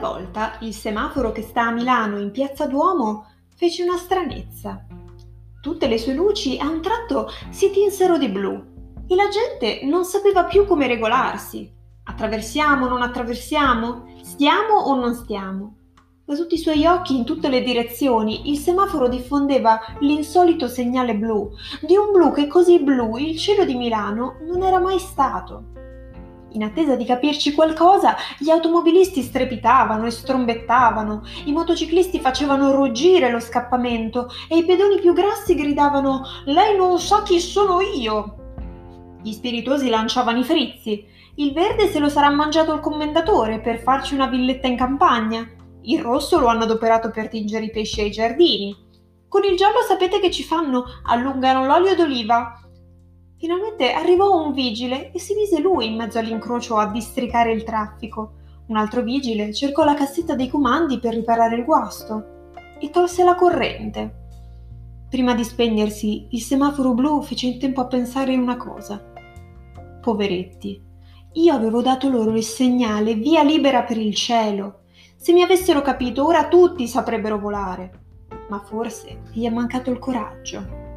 volta il semaforo che sta a Milano in piazza Duomo fece una stranezza. Tutte le sue luci a un tratto si tinsero di blu e la gente non sapeva più come regolarsi. Attraversiamo o non attraversiamo? Stiamo o non stiamo? Da tutti i suoi occhi in tutte le direzioni il semaforo diffondeva l'insolito segnale blu, di un blu che così blu il cielo di Milano non era mai stato. In attesa di capirci qualcosa, gli automobilisti strepitavano e strombettavano, i motociclisti facevano ruggire lo scappamento e i pedoni più grassi gridavano Lei non sa chi sono io! Gli spiritosi lanciavano i frizzi. Il verde se lo sarà mangiato il commendatore per farci una villetta in campagna. Il rosso lo hanno adoperato per tingere i pesci ai giardini. Con il giallo sapete che ci fanno? Allungano l'olio d'oliva. Finalmente arrivò un vigile e si mise lui in mezzo all'incrocio a districare il traffico. Un altro vigile cercò la cassetta dei comandi per riparare il guasto e tolse la corrente. Prima di spegnersi, il semaforo blu fece in tempo a pensare una cosa. Poveretti, io avevo dato loro il segnale via libera per il cielo. Se mi avessero capito, ora tutti saprebbero volare. Ma forse gli è mancato il coraggio.